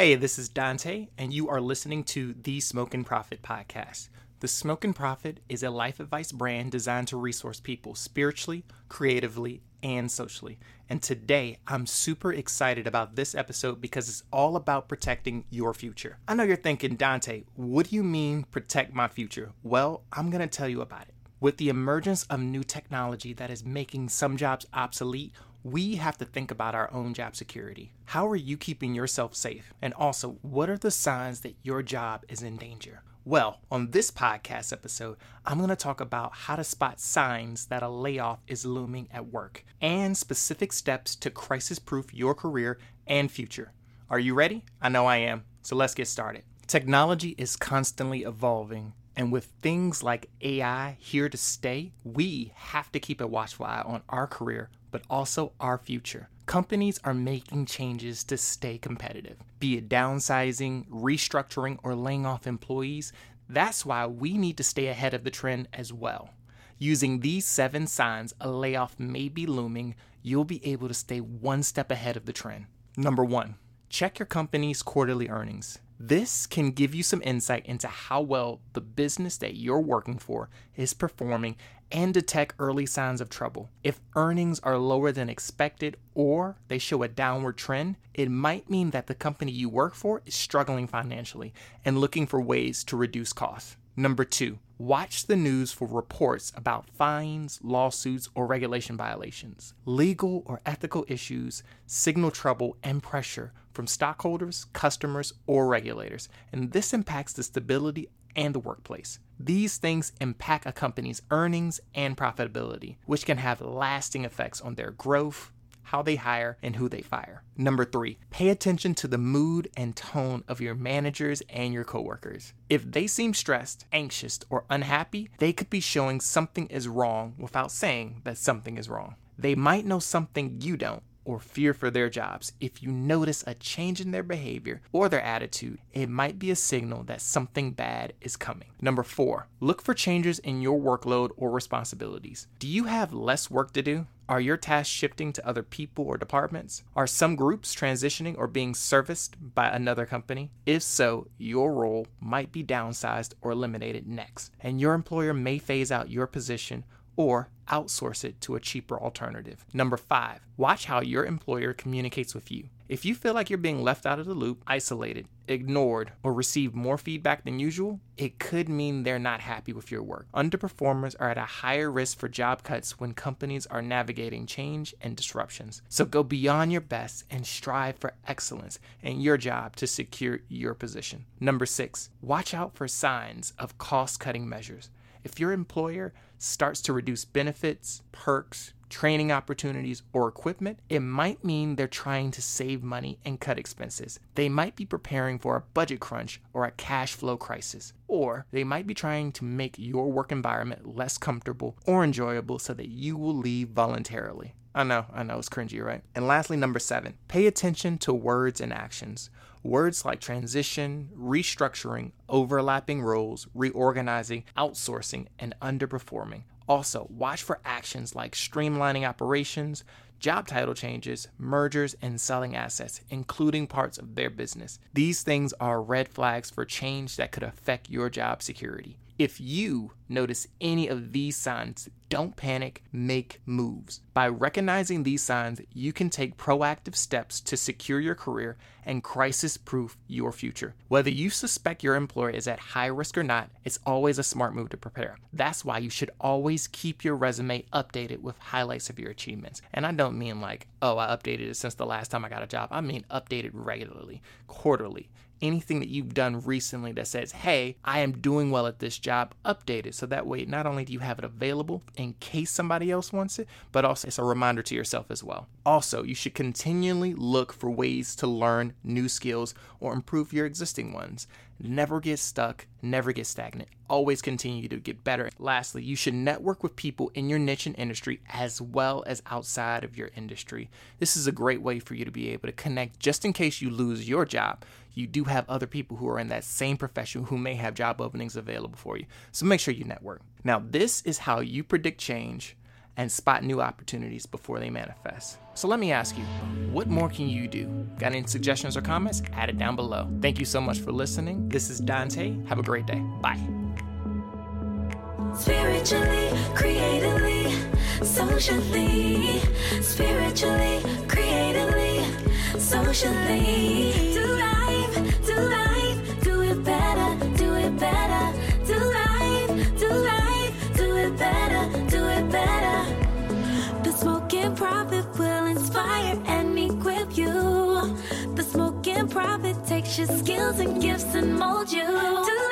Hey, this is Dante, and you are listening to the Smoking Prophet podcast. The Smoking Prophet is a life advice brand designed to resource people spiritually, creatively, and socially. And today, I'm super excited about this episode because it's all about protecting your future. I know you're thinking, Dante, what do you mean protect my future? Well, I'm going to tell you about it. With the emergence of new technology that is making some jobs obsolete, we have to think about our own job security. How are you keeping yourself safe? And also, what are the signs that your job is in danger? Well, on this podcast episode, I'm going to talk about how to spot signs that a layoff is looming at work and specific steps to crisis proof your career and future. Are you ready? I know I am. So let's get started. Technology is constantly evolving, and with things like AI here to stay, we have to keep a watchful eye on our career but also our future. Companies are making changes to stay competitive, be it downsizing, restructuring, or laying off employees. That's why we need to stay ahead of the trend as well. Using these seven signs a layoff may be looming, you'll be able to stay one step ahead of the trend. Number one, check your company's quarterly earnings. This can give you some insight into how well the business that you're working for is performing and detect early signs of trouble. If earnings are lower than expected or they show a downward trend, it might mean that the company you work for is struggling financially and looking for ways to reduce costs. Number two, watch the news for reports about fines, lawsuits, or regulation violations. Legal or ethical issues signal trouble and pressure from stockholders, customers, or regulators, and this impacts the stability and the workplace. These things impact a company's earnings and profitability, which can have lasting effects on their growth, how they hire, and who they fire. Number three, pay attention to the mood and tone of your managers and your coworkers. If they seem stressed, anxious, or unhappy, they could be showing something is wrong without saying that something is wrong. They might know something you don't or fear for their jobs, if you notice a change in their behavior or their attitude, it might be a signal that something bad is coming. Number four, look for changes in your workload or responsibilities. Do you have less work to do? Are your tasks shifting to other people or departments? Are some groups transitioning or being serviced by another company? If so, your role might be downsized or eliminated next, and your employer may phase out your position or outsource it to a cheaper alternative. Number five, watch how your employer communicates with you. If you feel like you're being left out of the loop, isolated, ignored, or receive more feedback than usual, it could mean they're not happy with your work. Underperformers are at a higher risk for job cuts when companies are navigating change and disruptions. So go beyond your best and strive for excellence in your job to secure your position. Number six, watch out for signs of cost cutting measures. If your employer starts to reduce benefits, perks, training opportunities, or equipment, it might mean they're trying to save money and cut expenses. They might be preparing for a budget crunch or a cash flow crisis. Or they might be trying to make your work environment less comfortable or enjoyable so that you will leave voluntarily. I know, I know, it's cringy, right? And lastly, number seven, pay attention to words and actions. Words like transition, restructuring, overlapping roles, reorganizing, outsourcing, and underperforming. Also, watch for actions like streamlining operations, job title changes, mergers, and selling assets, including parts of their business. These things are red flags for change that could affect your job security. If you notice any of these signs, don't panic, make moves. By recognizing these signs, you can take proactive steps to secure your career and crisis proof your future. Whether you suspect your employer is at high risk or not, it's always a smart move to prepare. That's why you should always keep your resume updated with highlights of your achievements. And I don't mean like, oh, I updated it since the last time I got a job. I mean updated regularly, quarterly anything that you've done recently that says, hey, I am doing well at this job, update it. So that way, not only do you have it available in case somebody else wants it, but also it's a reminder to yourself as well. Also, you should continually look for ways to learn new skills or improve your existing ones. Never get stuck, never get stagnant. Always continue to get better. Lastly, you should network with people in your niche and industry as well as outside of your industry. This is a great way for you to be able to connect just in case you lose your job. You do have other people who are in that same profession who may have job openings available for you. So make sure you network. Now, this is how you predict change and spot new opportunities before they manifest. So let me ask you, what more can you do? Got any suggestions or comments? Add it down below. Thank you so much for listening. This is Dante. Have a great day. Bye. Spiritually, creatively, socially, spiritually, creatively, socially. Do life, takes your skills and gifts and molds you. Do